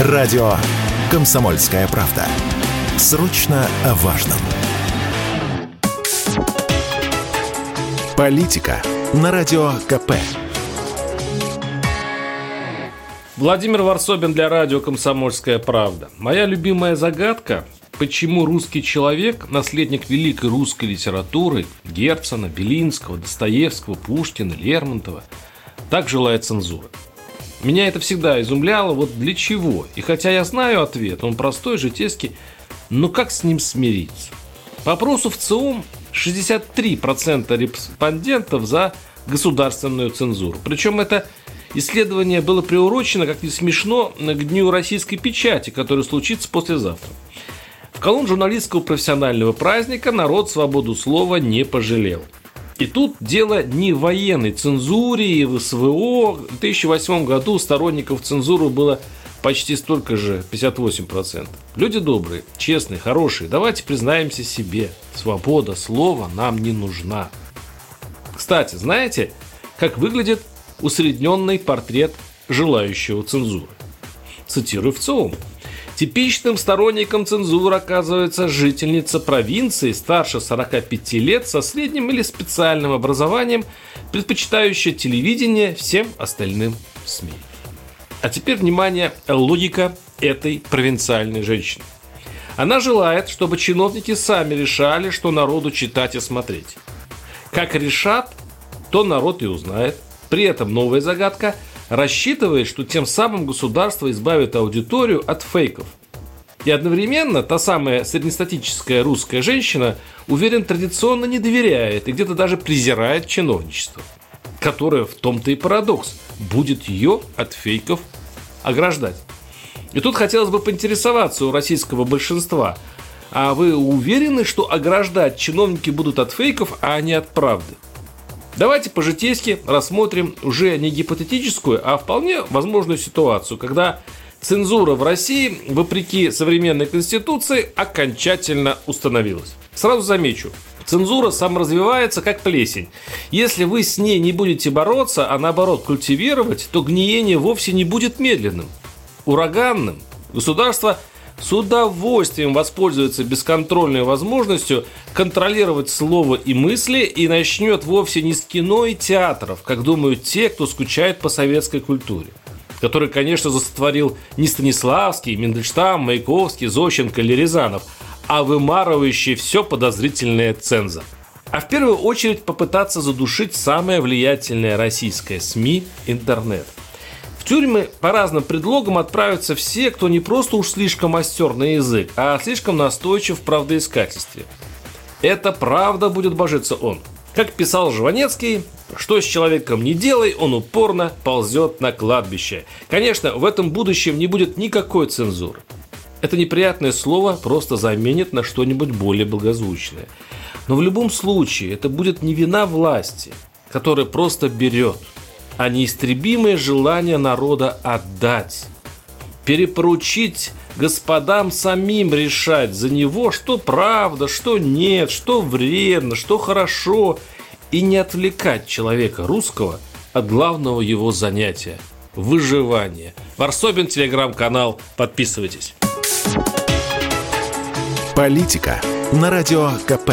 Радио «Комсомольская правда». Срочно о важном. Политика на Радио КП. Владимир Варсобин для радио «Комсомольская правда». Моя любимая загадка – почему русский человек, наследник великой русской литературы, Герцена, Белинского, Достоевского, Пушкина, Лермонтова, так желает цензуры? Меня это всегда изумляло, вот для чего? И хотя я знаю ответ, он простой, житейский, но как с ним смириться? По опросу в ЦИОМ 63% респондентов за государственную цензуру. Причем это исследование было приурочено, как не смешно, к Дню российской печати, который случится послезавтра. В колонн журналистского профессионального праздника народ свободу слова не пожалел. И тут дело не в военной цензуре и в СВО. В 2008 году сторонников цензуры было почти столько же, 58%. Люди добрые, честные, хорошие. Давайте признаемся себе. Свобода слова нам не нужна. Кстати, знаете, как выглядит усредненный портрет желающего цензуры? Цитирую в целом. Типичным сторонником цензуры оказывается жительница провинции старше 45 лет со средним или специальным образованием, предпочитающая телевидение всем остальным СМИ. А теперь, внимание, логика этой провинциальной женщины. Она желает, чтобы чиновники сами решали, что народу читать и смотреть. Как решат, то народ и узнает. При этом новая загадка – рассчитывает, что тем самым государство избавит аудиторию от фейков. И одновременно та самая среднестатическая русская женщина, уверен, традиционно не доверяет и где-то даже презирает чиновничество, которое в том-то и парадокс, будет ее от фейков ограждать. И тут хотелось бы поинтересоваться у российского большинства, а вы уверены, что ограждать чиновники будут от фейков, а не от правды? Давайте по-житейски рассмотрим уже не гипотетическую, а вполне возможную ситуацию, когда цензура в России, вопреки современной конституции, окончательно установилась. Сразу замечу, Цензура саморазвивается как плесень. Если вы с ней не будете бороться, а наоборот культивировать, то гниение вовсе не будет медленным, ураганным. Государство – с удовольствием воспользуется бесконтрольной возможностью контролировать слово и мысли и начнет вовсе не с кино и театров, как думают те, кто скучает по советской культуре который, конечно, засотворил не Станиславский, Мендельштам, Маяковский, Зощенко или Рязанов, а вымарывающий все подозрительное ценза. А в первую очередь попытаться задушить самое влиятельное российское СМИ – интернет – тюрьмы по разным предлогам отправятся все, кто не просто уж слишком остер на язык, а слишком настойчив в правдоискательстве. Это правда будет божиться он. Как писал Жванецкий, что с человеком не делай, он упорно ползет на кладбище. Конечно, в этом будущем не будет никакой цензуры. Это неприятное слово просто заменит на что-нибудь более благозвучное. Но в любом случае это будет не вина власти, которая просто берет – а неистребимое желание народа отдать. Перепоручить господам самим решать за него, что правда, что нет, что вредно, что хорошо, и не отвлекать человека русского от главного его занятия – выживания. Варсобин, телеграм-канал, подписывайтесь. Политика на радио КП.